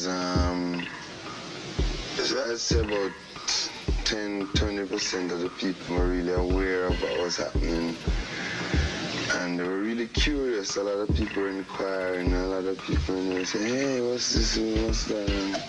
is um, I'd say about 10, 20% of the people were really aware of what was happening. And they were really curious. A lot of people were inquiring. A lot of people were saying, hey, what's this? What's that?